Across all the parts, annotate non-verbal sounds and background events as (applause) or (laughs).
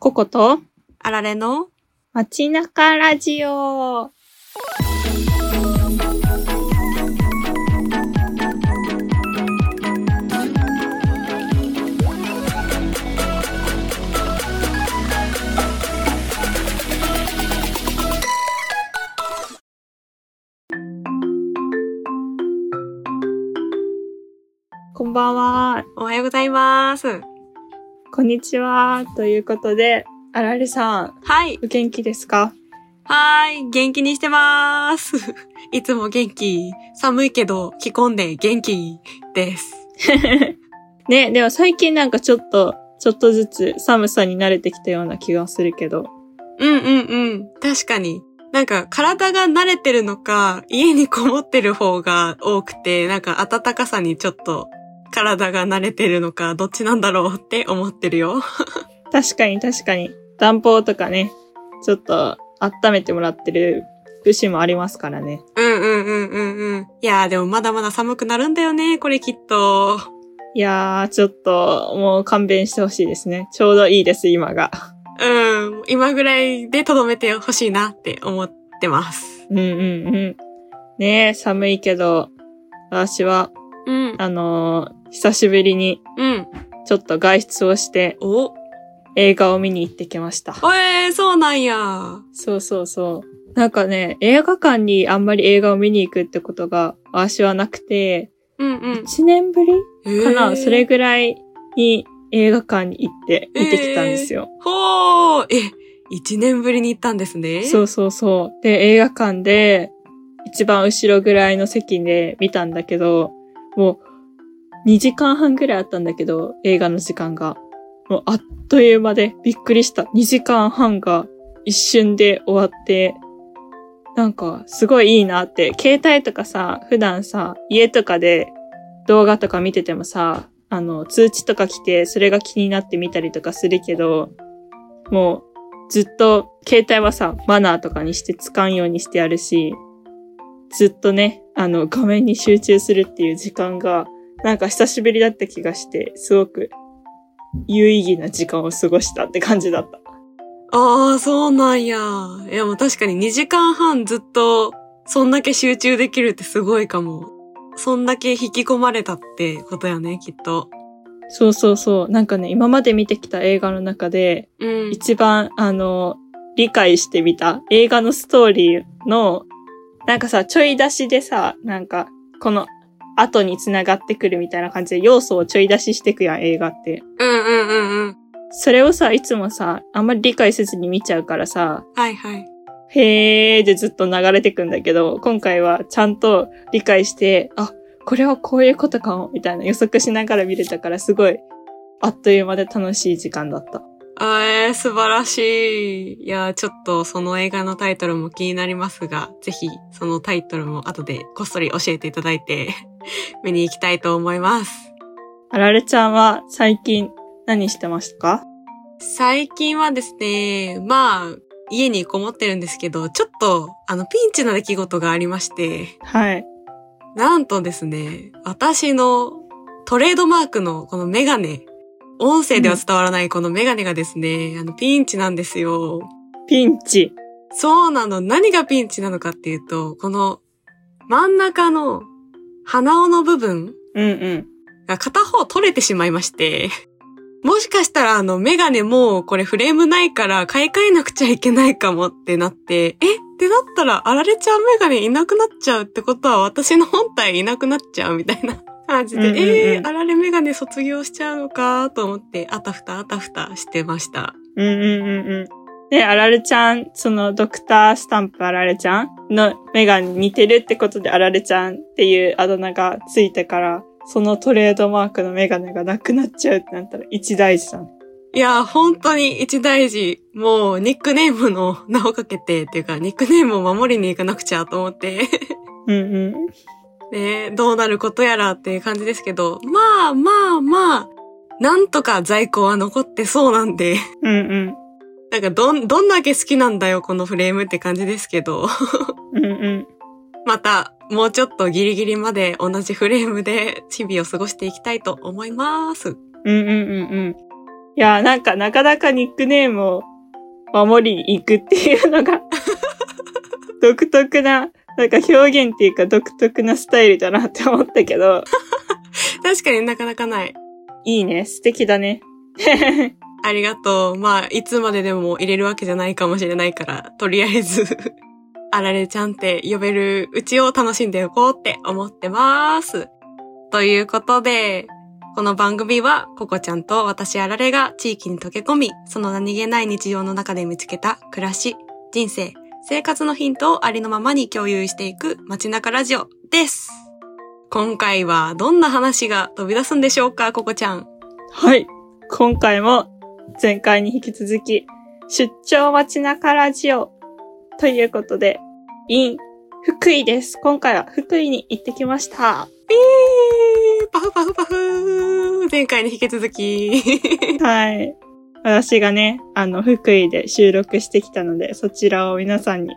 ココとあられの街中ラジオ。こんばんは。おはようございます。こんにちは。ということで、あられさん、はい。お元気ですか？はーい。元気にしてまーす。(laughs) いつも元気。寒いけど着込んで元気です。(laughs) ね、でも最近なんかちょっと、ちょっとずつ寒さに慣れてきたような気がするけど。うんうんうん。確かに。なんか体が慣れてるのか、家にこもってる方が多くて、なんか暖かさにちょっと体が慣れてるのか、どっちなんだろうって思ってるよ。(laughs) 確かに確かに。暖房とかね、ちょっと温めてもらってる節もありますからね。うんうんうんうんうん。いやーでもまだまだ寒くなるんだよね、これきっと。いやー、ちょっと、もう勘弁してほしいですね。ちょうどいいです、今が。うん。今ぐらいで留めてほしいなって思ってます。うんうんうん。ねえ、寒いけど、私は、うん。あのー久しぶりにうん。ちょっと外出をしてお、映画を見に行ってきました。おえー、そうなんや。そうそうそう。なんかね、映画館にあんまり映画を見に行くってことが私はなくて、うんうん。1年ぶりかな、えーそれぐらいに映画館に行って見てきたんですよ。ほー。え、一年ぶりに行ったんですね。そうそうそう。で、映画館で一番後ろぐらいの席で見たんだけど、もう2時間半ぐらいあったんだけど、映画の時間が。もうあっという間でびっくりした。2時間半が一瞬で終わって、なんかすごいいいなって。携帯とかさ、普段さ、家とかで動画とか見ててもさ、あの、通知とか来て、それが気になって見たりとかするけど、もうずっと携帯はさ、マナーとかにして使うようにしてあるし、ずっとね、あの、画面に集中するっていう時間が、なんか久しぶりだった気がして、すごく有意義な時間を過ごしたって感じだった。あー、そうなんや。いや、もう確かに2時間半ずっと、そんだけ集中できるってすごいかも。そんだけ引き込まれたってことやね、きっと。そうそうそう。なんかね、今まで見てきた映画の中で、うん。一番、あの、理解してみた映画のストーリーの、なんかさ、ちょい出しでさ、なんか、この後に繋がってくるみたいな感じで要素をちょい出ししてくやん、映画って。うんうんうんうん。それをさ、いつもさ、あんまり理解せずに見ちゃうからさ、はいはい。へーでずっと流れてくんだけど、今回はちゃんと理解して、あ、これはこういうことかも、みたいな予測しながら見れたから、すごい、あっという間で楽しい時間だった。あえー、素晴らしい。いや、ちょっとその映画のタイトルも気になりますが、ぜひそのタイトルも後でこっそり教えていただいて、(laughs) 見に行きたいと思います。あられちゃんは最近何してましたか？最近はですね、まあ、家にこもってるんですけど、ちょっと、あの、ピンチな出来事がありまして、はい。なんとですね、私のトレードマークのこのメガネ、音声では伝わらないこのメガネがですね、あの、ピンチなんですよ。ピンチ。そうなの。何がピンチなのかっていうと、この真ん中の鼻緒の部分。が片方取れてしまいまして、もしかしたらあのメガネもうこれフレームないから買い替えなくちゃいけないかもってなって、え？ってなったらあられちゃんメガネいなくなっちゃうってことは私の本体いなくなっちゃうみたいな (laughs) 感じで、うんうんうんえー、あられメガネ卒業しちゃうのかと思ってあたふたあたふたしてました。うんうんうんうん。で、あられちゃん、そのドクタースタンプあられちゃんの目が似てるってことであられちゃんっていうあだ名がついてから、そのトレードマークのメガネがなくなっちゃうってなったら一大事だね。いや、本当に一大事。もう、ニックネームの (laughs) 名をかけて、っていうか、ニックネームを守りに行かなくちゃと思って、うんうん。ね、どうなることやらっていう感じですけど、まあまあまあ、なんとか在庫は残ってそうなんで、うんうん。なんかどん、どんだけ好きなんだよ、このフレームって感じですけど、うんうん。また、もうちょっとギリギリまで同じフレームで日々を過ごしていきたいと思います。うんうんうんうん。いいや、なんかなかなかニックネームを守りに行くっていうのが (laughs) 独特な、なんか表現っていうか独特なスタイルだなって思ったけど、確かになかなかない。いいね、素敵だね。(laughs) ありがとう。まあ、いつまででも入れるわけじゃないかもしれないから、とりあえず、(laughs) あられちゃんって呼べるうちを楽しんでおこうって思ってます。ということで、この番組は、ココちゃんと私あられが地域に溶け込み、その何気ない日常の中で見つけた暮らし、人生、生活のヒントをありのままに共有していく街中ラジオです。今回はどんな話が飛び出すんでしょうか、ココちゃん。はい。今回も前回に引き続き、出張街中ラジオということで、in 福井です。今回は福井に行ってきました。ピーパフパフパフ前回に引き続き。(laughs) はい。私がね、あの、福井で収録してきたので、そちらを皆さんに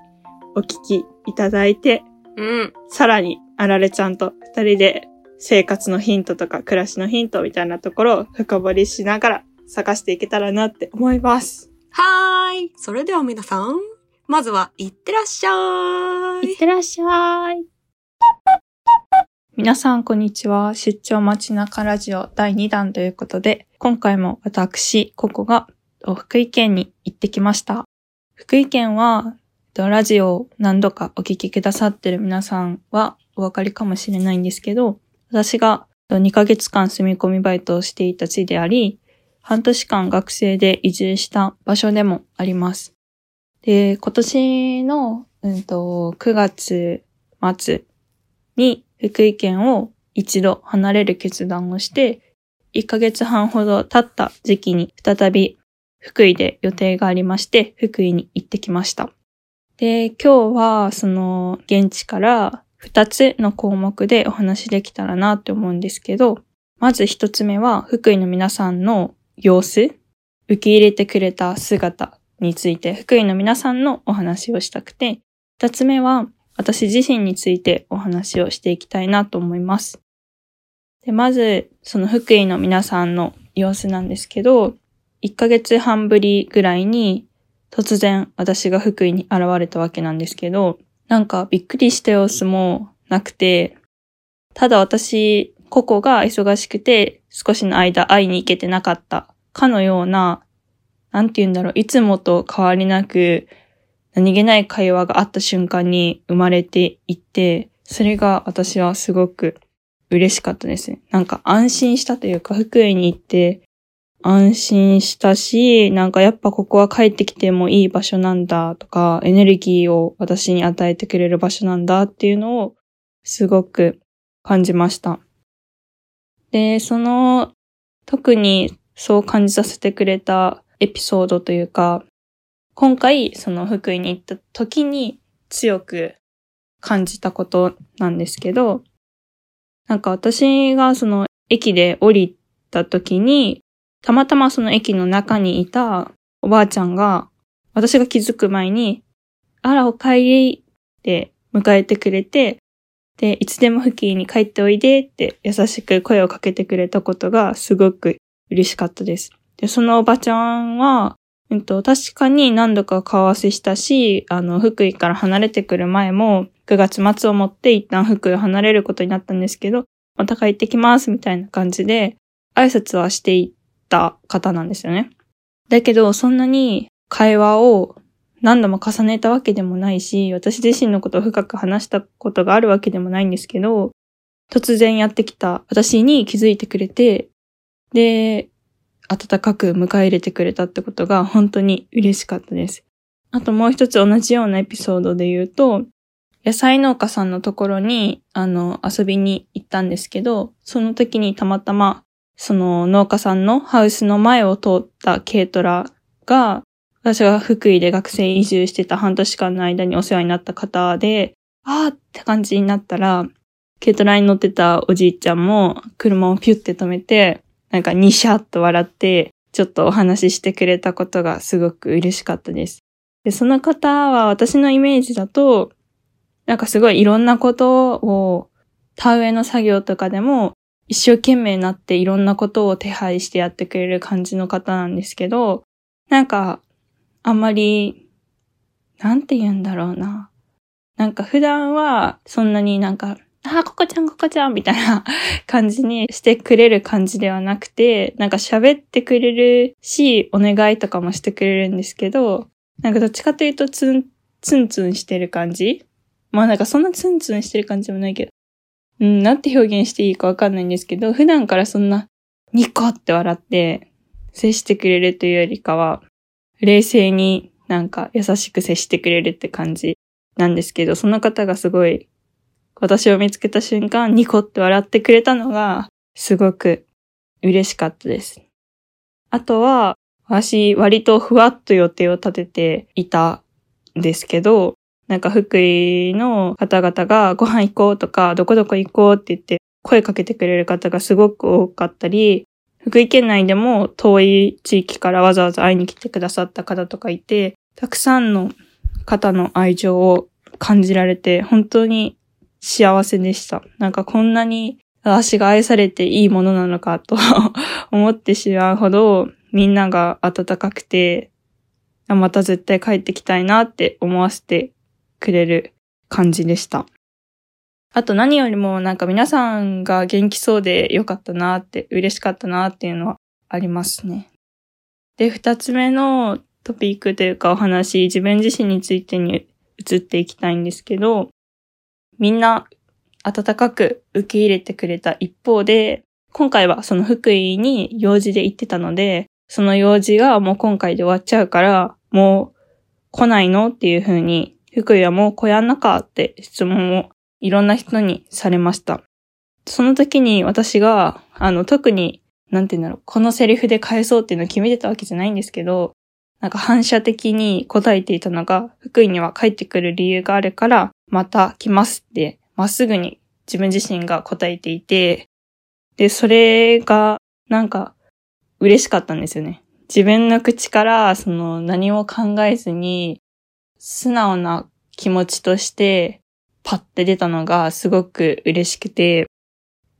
お聞きいただいて、うん。さらに、あられちゃんと二人で生活のヒントとか暮らしのヒントみたいなところを深掘りしながら探していけたらなって思います。はーい。それでは皆さん、まずは、いってらっしゃい。いってらっしゃい。皆さん、こんにちは。出張街中ラジオ第2弾ということで、今回も私、ここが福井県に行ってきました。福井県は、ラジオを何度かお聞きくださってる皆さんはお分かりかもしれないんですけど、私が2ヶ月間住み込みバイトをしていた地であり、半年間学生で移住した場所でもあります。で、今年の、うんと、9月末に福井県を一度離れる決断をして、1ヶ月半ほど経った時期に再び福井で予定がありまして、福井に行ってきました。で、今日はその現地から2つの項目でお話できたらなって思うんですけど、まず1つ目は福井の皆さんの様子、受け入れてくれた姿について、福井の皆さんのお話をしたくて、二つ目は私自身についてお話をしていきたいなと思います。で、まず、その福井の皆さんの様子なんですけど、1ヶ月半ぶりぐらいに突然私が福井に現れたわけなんですけど、なんかびっくりした様子もなくて、ただ私、個々が忙しくて少しの間会いに行けてなかったかのようななんて言うんだろう、いつもと変わりなく、何気ない会話があった瞬間に生まれていって、それが私はすごく嬉しかったですね。なんか安心したというか、福井に行って安心したし、なんかやっぱここは帰ってきてもいい場所なんだとか、エネルギーを私に与えてくれる場所なんだっていうのをすごく感じました。で、その特にそう感じさせてくれたエピソードというか、今回その福井に行った時に強く感じたことなんですけど、なんか私がその駅で降りた時に、たまたまその駅の中にいたおばあちゃんが、私が気づく前に、あらお帰りって迎えてくれて、で、いつでも福井に帰っておいでって優しく声をかけてくれたことがすごく嬉しかったです。で、そのおばちゃんは、うんと、確かに何度か顔合わせしたし、あの、福井から離れてくる前も、9月末をもって一旦福井を離れることになったんですけど、また帰ってきますみたいな感じで、挨拶はしていった方なんですよね。だけど、そんなに会話を何度も重ねたわけでもないし、私自身のことを深く話したことがあるわけでもないんですけど、突然やってきた私に気づいてくれて、で、温かく迎え入れてくれたってことが本当に嬉しかったです。あともう一つ同じようなエピソードで言うと、野菜農家さんのところに、あの、遊びに行ったんですけど、その時にたまたま、その農家さんのハウスの前を通った軽トラが、私が福井で学生移住してた半年間の間にお世話になった方で、あーって感じになったら、軽トラに乗ってたおじいちゃんも車をピュって止めて、なんかニシャッと笑って、ちょっとお話ししてくれたことがすごく嬉しかったです。で、その方は私のイメージだと、なんかすごいいろんなことを田植えの作業とかでも一生懸命になっていろんなことを手配してやってくれる感じの方なんですけど、なんか、あんまり、なんて言うんだろうな。なんか普段はそんなになんか、ああ、ここちゃん、ここちゃん、みたいな (laughs) 感じにしてくれる感じではなくて、なんか喋ってくれるし、お願いとかもしてくれるんですけど、なんかどっちかというとツン、ツンツンしてる感じまあなんかそんなツンツンしてる感じもないけど、うん、なんて表現していいかわかんないんですけど、普段からそんなニコって笑って接してくれるというよりかは、冷静になんか優しく接してくれるって感じなんですけど、その方がすごい私を見つけた瞬間、ニコって笑ってくれたのが、すごく嬉しかったです。あとは、私、割とふわっと予定を立てていたんですけど、なんか福井の方々がご飯行こうとか、どこどこ行こうって言って声かけてくれる方がすごく多かったり、福井県内でも遠い地域からわざわざ会いに来てくださった方とかいて、たくさんの方の愛情を感じられて、本当に幸せでした。なんかこんなに私が愛されていいものなのかと (laughs) 思ってしまうほどみんなが温かくて、また絶対帰ってきたいなって思わせてくれる感じでした。あと何よりもなんか皆さんが元気そうでよかったなって嬉しかったなっていうのはありますね。で、二つ目のトピックというかお話、自分自身についてに移っていきたいんですけど、みんな温かく受け入れてくれた一方で、今回はその福井に用事で行ってたので、その用事がもう今回で終わっちゃうから、もう来ないのっていう風に、福井はもう来やんなかって質問をいろんな人にされました。その時に私が、あの、特に、なんて言うんだろう、このセリフで返そうっていうのを決めてたわけじゃないんですけど、なんか反射的に答えていたのが、福井には帰ってくる理由があるから、また来ますって、まっすぐに自分自身が答えていて、で、それが、なんか、嬉しかったんですよね。自分の口から、その、何も考えずに、素直な気持ちとして、パッて出たのがすごく嬉しくて、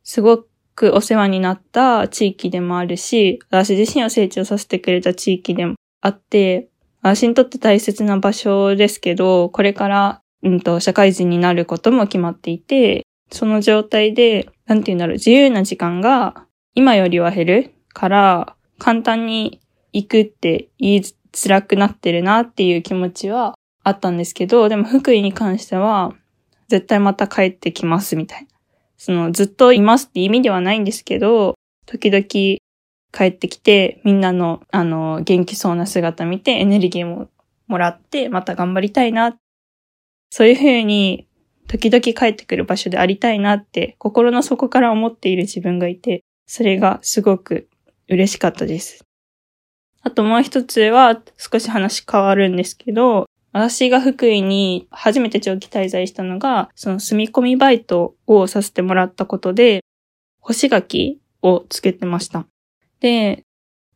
すごくお世話になった地域でもあるし、私自身を成長させてくれた地域でもあって、私にとって大切な場所ですけど、これからうんと、社会人になることも決まっていて、その状態で、なんて言うんだろう、自由な時間が今よりは減るから、簡単に行くって言いづらくなってるなっていう気持ちはあったんですけど、でも福井に関しては、絶対また帰ってきますみたいな。その、ずっといますって意味ではないんですけど、時々帰ってきて、みんなの、あの、元気そうな姿見てエネルギーももらって、また頑張りたいなそういうふうに、時々帰ってくる場所でありたいなって、心の底から思っている自分がいて、それがすごく嬉しかったです。あともう一つは、少し話変わるんですけど、私が福井に初めて長期滞在したのが、その住み込みバイトをさせてもらったことで、干し柿をつけてました。で、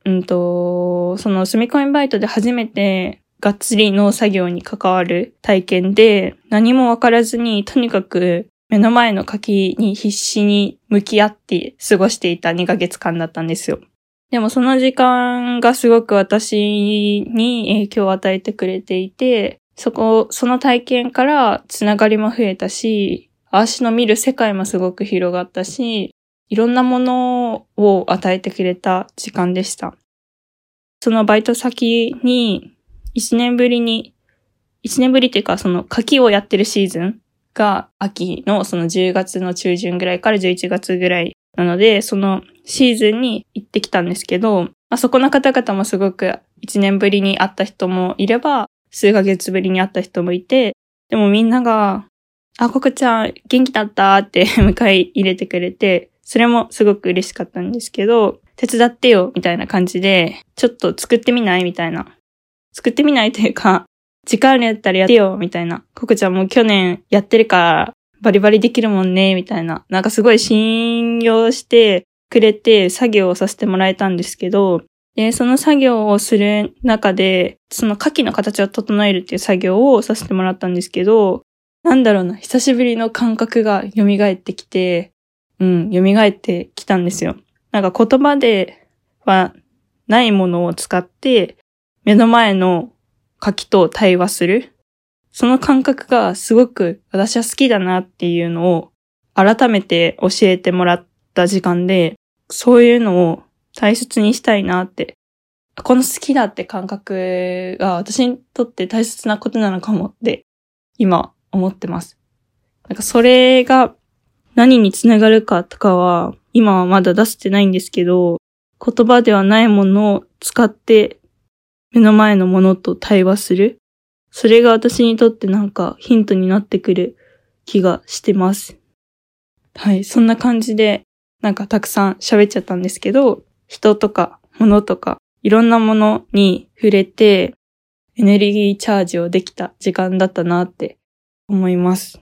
うんと、その住み込みバイトで初めてがっつり農作業に関わる体験で、何もわからずに、とにかく目の前の柿に必死に向き合って過ごしていた2ヶ月間だったんですよ。でもその時間がすごく私に影響を与えてくれていて、そこ、その体験からつながりも増えたし、足の見る世界もすごく広がったし、いろんなものを与えてくれた時間でした。そのバイト先に一年ぶりに、一年ぶりっていうか、その柿をやってるシーズンが秋のその10月の中旬ぐらいから11月ぐらいなので、そのシーズンに行ってきたんですけど、まあ、そこの方々もすごく一年ぶりに会った人もいれば、数ヶ月ぶりに会った人もいて、でもみんなが、あ、ココちゃん元気だったって (laughs) 迎え入れてくれて、それもすごく嬉しかったんですけど、手伝ってよみたいな感じで、ちょっと作ってみない？みたいな作ってみない？というか、時間あるやったらやってよ、みたいな。ココちゃんも去年やってるから、バリバリできるもんね、みたいな。なんかすごい信用してくれて作業をさせてもらえたんですけど、で、その作業をする中で、その牡蠣の形を整えるっていう作業をさせてもらったんですけど、なんだろうな、久しぶりの感覚が蘇ってきて、うん、蘇ってきたんですよ。なんか言葉ではないものを使って、目の前の柿と対話する。その感覚がすごく私は好きだなっていうのを改めて教えてもらった時間で、そういうのを大切にしたいなって。この好きだって感覚が私にとって大切なことなのかもって今思ってます。なんかそれが何につながるかとかは今はまだ出せてないんですけど、言葉ではないものを使って目の前のものと対話する。それが私にとってなんかヒントになってくる気がしてます。はい、そんな感じでなんかたくさん喋っちゃったんですけど、人とか物とかいろんなものに触れてエネルギーチャージをできた時間だったなって思います。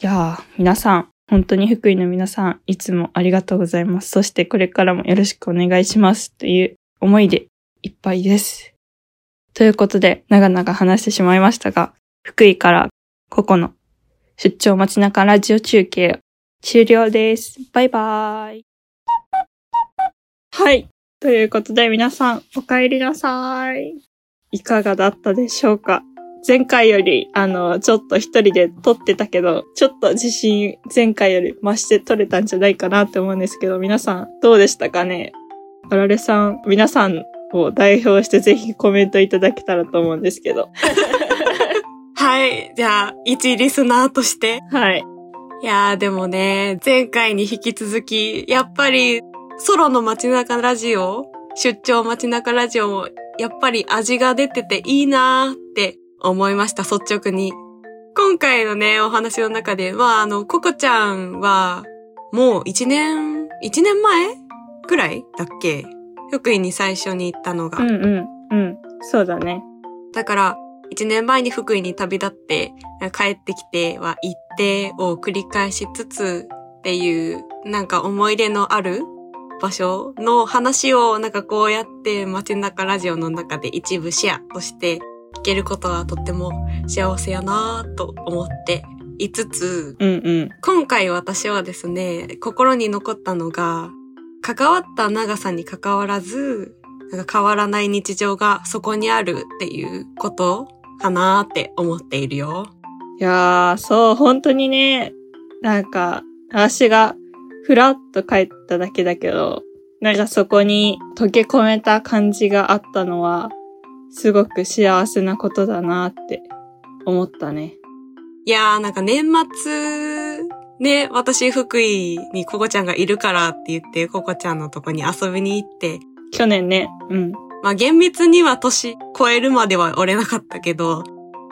いやー、皆さん、本当に福井の皆さん、いつもありがとうございます。そしてこれからもよろしくお願いします。という思いでいっぱいです。ということで、長々話してしまいましたが、福井からここの出張街中ラジオ中継終了です。バイバーイ。はい。ということで皆さん、お帰りなさい。いかがだったでしょうか？前回より、あの、ちょっと一人で撮ってたけど、ちょっと自信前回より増して撮れたんじゃないかなって思うんですけど、皆さんどうでしたかね？あられさん、皆さんを代表してぜひコメントいただけたらと思うんですけど。(laughs) はい。じゃあ、一リスナーとして。はい。いやーでもね、前回に引き続き、やっぱり、ソロの街中ラジオ、出張街中ラジオも、やっぱり味が出てていいなーって思いました、率直に。今回のね、お話の中で、まあ、あの、ココちゃんは、もう一年、一年前くらいだっけ福井に最初に行ったのが。うんうん。うん。そうだね。だから、一年前に福井に旅立って、帰ってきては行ってを繰り返しつつっていう、なんか思い出のある場所の話をなんかこうやって街中ラジオの中で一部シェアとして聞けることはとっても幸せやなぁと思っていつつ、うんうん。今回私はですね、心に残ったのが、関わった長さに関わらず、なんか変わらない日常がそこにあるっていうことかなーって思っているよ。いやー、そう、本当にね、なんか、私がふらっと帰っただけだけど、なんかそこに溶け込めた感じがあったのは、すごく幸せなことだなって思ったね。いやーなんか年末、ね、私福井にココちゃんがいるからって言って、ココちゃんのとこに遊びに行って、去年ね、うん。まあ厳密には年超えるまでは折れなかったけど、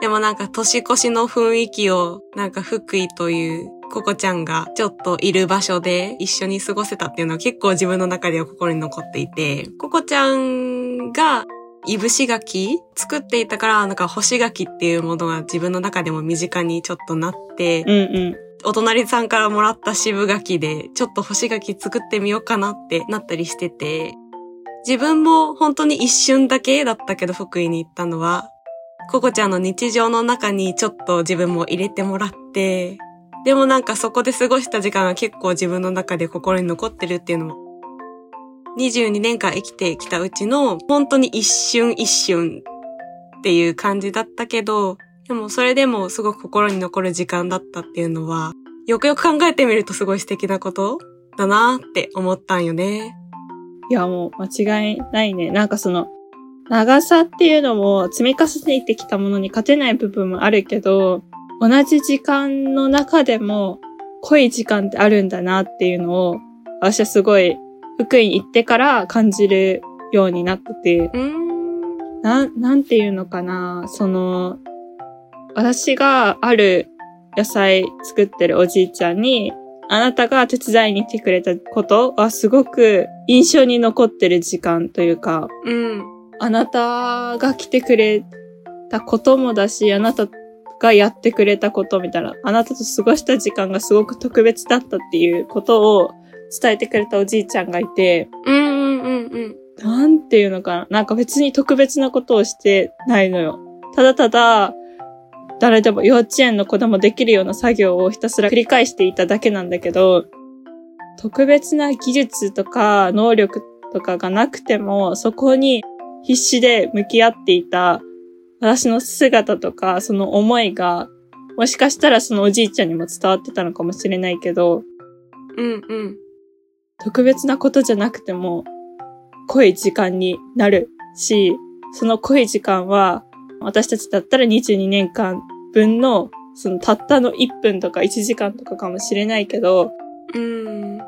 でもなんか年越しの雰囲気を、なんか福井というココちゃんがちょっといる場所で一緒に過ごせたっていうのは結構自分の中では心に残っていて、ココちゃんがいぶし柿作っていたから、なんか干し柿っていうものが自分の中でも身近にちょっとなって、うんうん。お隣さんからもらった渋柿で、ちょっと干し柿作ってみようかなってなったりしてて、自分も本当に一瞬だけだったけど福井に行ったのは、ココちゃんの日常の中にちょっと自分も入れてもらって、でもなんかそこで過ごした時間が結構自分の中で心に残ってるっていうのも、22年間生きてきたうちの本当に一瞬一瞬っていう感じだったけど、でもそれでもすごく心に残る時間だったっていうのは、よくよく考えてみるとすごい素敵なことだなって思ったんよね。いや、もう間違いないね。なんかその、長さっていうのも積み重ねてきたものに勝てない部分もあるけど、同じ時間の中でも濃い時間ってあるんだなっていうのを、私はすごい福井に行ってから感じるようになってて、ん。なん、なんていうのかな、その、私がある野菜作ってるおじいちゃんに、あなたが手伝いに来てくれたことはすごく印象に残ってる時間というか、うん。あなたが来てくれたこともだし、あなたがやってくれたことみたいな、あなたと過ごした時間がすごく特別だったっていうことを伝えてくれたおじいちゃんがいて、うんうんうんうん。なんていうのかな。なんか別に特別なことをしてないのよ。ただただ、誰でも幼稚園の子供できるような作業をひたすら繰り返していただけなんだけど、特別な技術とか能力とかがなくても、そこに必死で向き合っていた私の姿とか、その思いが、もしかしたらそのおじいちゃんにも伝わってたのかもしれないけど、うんうん。特別なことじゃなくても、濃い時間になるし、その濃い時間は、私たちだったら22年間分の、そのたったの1分とか1時間とかかもしれないけど、うん。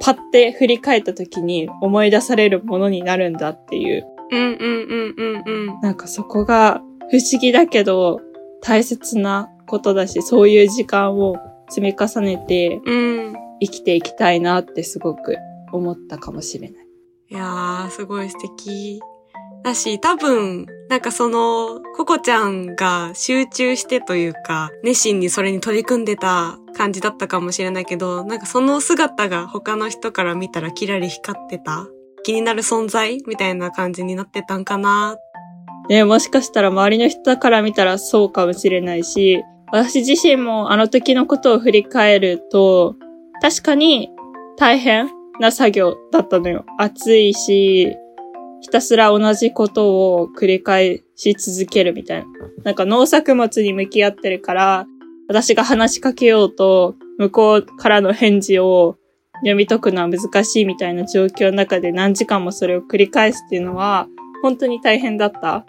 パッて振り返った時に思い出されるものになるんだっていう、うんうんうんうんうん。なんかそこが不思議だけど大切なことだし、そういう時間を積み重ねてうん。生きていきたいなってすごく思ったかもしれない。いやー、すごい素敵。だし、多分、なんかその、ココちゃんが集中してというか、熱心にそれに取り組んでた感じだったかもしれないけど、なんかその姿が他の人から見たらキラリ光ってた気になる存在みたいな感じになってたんかな。ね、もしかしたら周りの人から見たらそうかもしれないし、私自身もあの時のことを振り返ると、確かに大変な作業だったのよ。暑いし、ひたすら同じことを繰り返し続けるみたいな。なんか農作物に向き合ってるから、私が話しかけようと、向こうからの返事を読み解くのは難しいみたいな状況の中で何時間もそれを繰り返すっていうのは、本当に大変だった。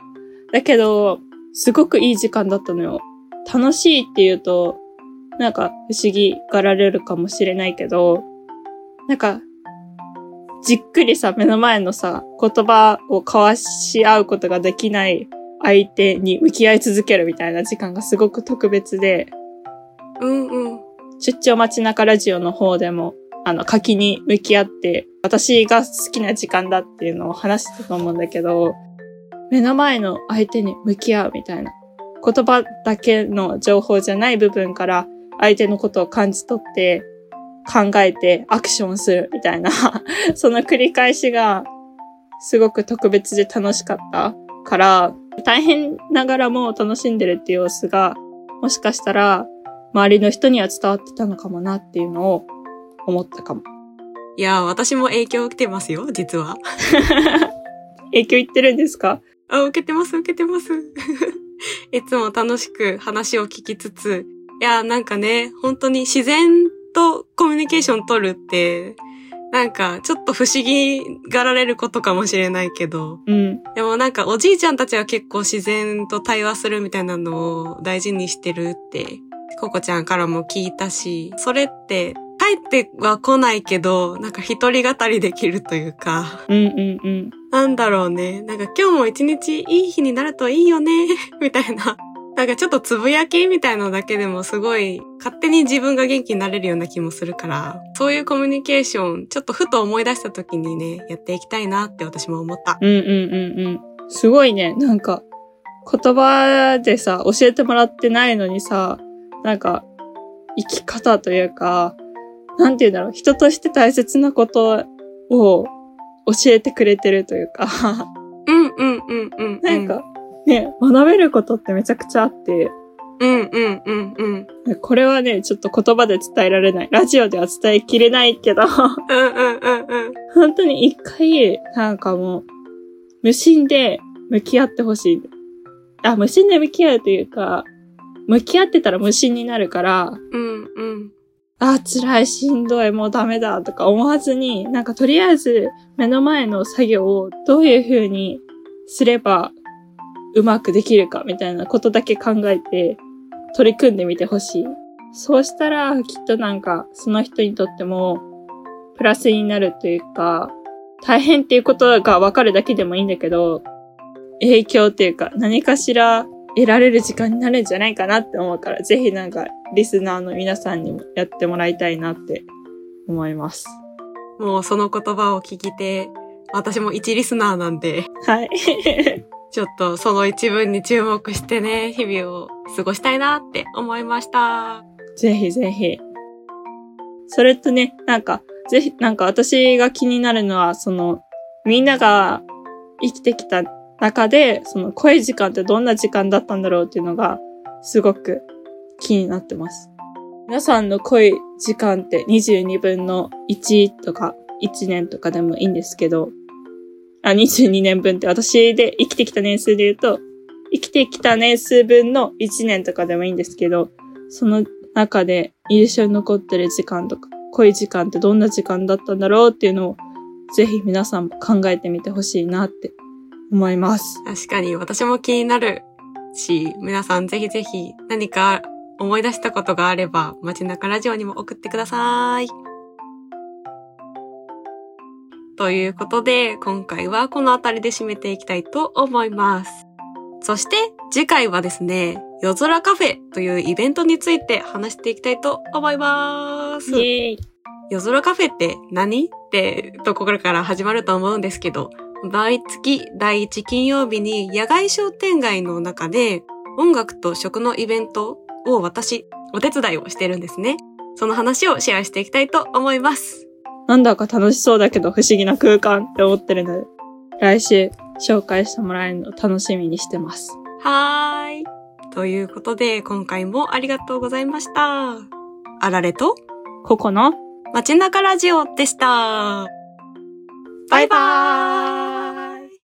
だけど、すごくいい時間だったのよ。楽しいって言うと、なんか不思議がられるかもしれないけど、なんか、じっくりさ、目の前のさ、言葉を交わし合うことができない相手に向き合い続けるみたいな時間がすごく特別で、うんうん。出張街中ラジオの方でも、あの、柿に向き合って、私が好きな時間だっていうのを話してたと思うんだけど、目の前の相手に向き合うみたいな。言葉だけの情報じゃない部分から相手のことを感じ取って、考えてアクションするみたいな、(laughs) その繰り返しがすごく特別で楽しかったから、大変ながらも楽しんでるっていう様子が、もしかしたら周りの人には伝わってたのかもなっていうのを思ったかも。いやー、私も影響を受けてますよ、実は。(laughs) 影響いってるんですか？あ、受けてます、受けてます。(laughs) いつも楽しく話を聞きつつ、いや、なんかね、本当に自然とコミュニケーション取るって、なんかちょっと不思議がられることかもしれないけど、うん。でもなんかおじいちゃんたちは結構自然と対話するみたいなのを大事にしてるって、ココちゃんからも聞いたし、それって帰っては来ないけど、なんか一人語りできるというか、うんうんうん。なんだろうね。なんか今日も一日いい日になるといいよね。みたいな。なんかちょっとつぶやきみたいのだけでもすごい勝手に自分が元気になれるような気もするから、そういうコミュニケーション、ちょっとふと思い出した時にね、やっていきたいなって私も思った。うんうんうんうん。すごいね。なんか、言葉でさ、教えてもらってないのにさ、なんか、生き方というか、なんて言うんだろう、人として大切なことを教えてくれてるというか、うんうんうんうん、うん。なんか、ね、学べることってめちゃくちゃあって、うんうんうんうん。これはね、ちょっと言葉で伝えられない。ラジオでは伝えきれないけど、うんうんうんうん。本当に一回、なんかもう、無心で向き合ってほしい。あ、無心で向き合うというか、向き合ってたら無心になるから、うんうん。あ、辛い、しんどい、もうダメだとか思わずに、なんかとりあえず目の前の作業をどういう風にすればうまくできるかみたいなことだけ考えて取り組んでみてほしい。そうしたらきっとなんかその人にとってもプラスになるというか、大変っていうことがわかるだけでもいいんだけど、影響っていうか何かしら得られる時間になるんじゃないかなって思うから、ぜひなんかリスナーの皆さんにもやってもらいたいなって思います。もうその言葉を聞きて、私も一リスナーなんで、はい。(laughs) ちょっとその一文に注目してね、日々を過ごしたいなって思いました。ぜひぜひ。それとね、なんか、ぜひ、なんか私が気になるのは、その、みんなが生きてきた中で、その濃い時間ってどんな時間だったんだろうっていうのが、すごく気になってます。皆さんの恋時間って22分の1とか1年とかでもいいんですけど、あ、22年分って私で生きてきた年数で言うと、生きてきた年数分の1年とかでもいいんですけど、その中で印象に残ってる時間とか、恋時間ってどんな時間だったんだろうっていうのを、ぜひ皆さんも考えてみてほしいなって思います。確かに私も気になるし、皆さんぜひぜひ何か思い出したことがあれば、街中ラジオにも送ってください。ということで、今回はこの辺りで締めていきたいと思います。そして、次回はですね、夜空カフェというイベントについて話していきたいと思います。イエーイ夜空カフェって何？ってところから始まると思うんですけど、毎月第1金曜日に野外商店街の中で音楽と食のイベントを私、お手伝いをしてるんですね。その話をシェアしていきたいと思います。なんだか楽しそうだけど不思議な空間って思ってるので、来週紹介してもらえるの楽しみにしてます。はーい。ということで、今回もありがとうございました。あられと？ここの？街中ラジオでした。バイバーイ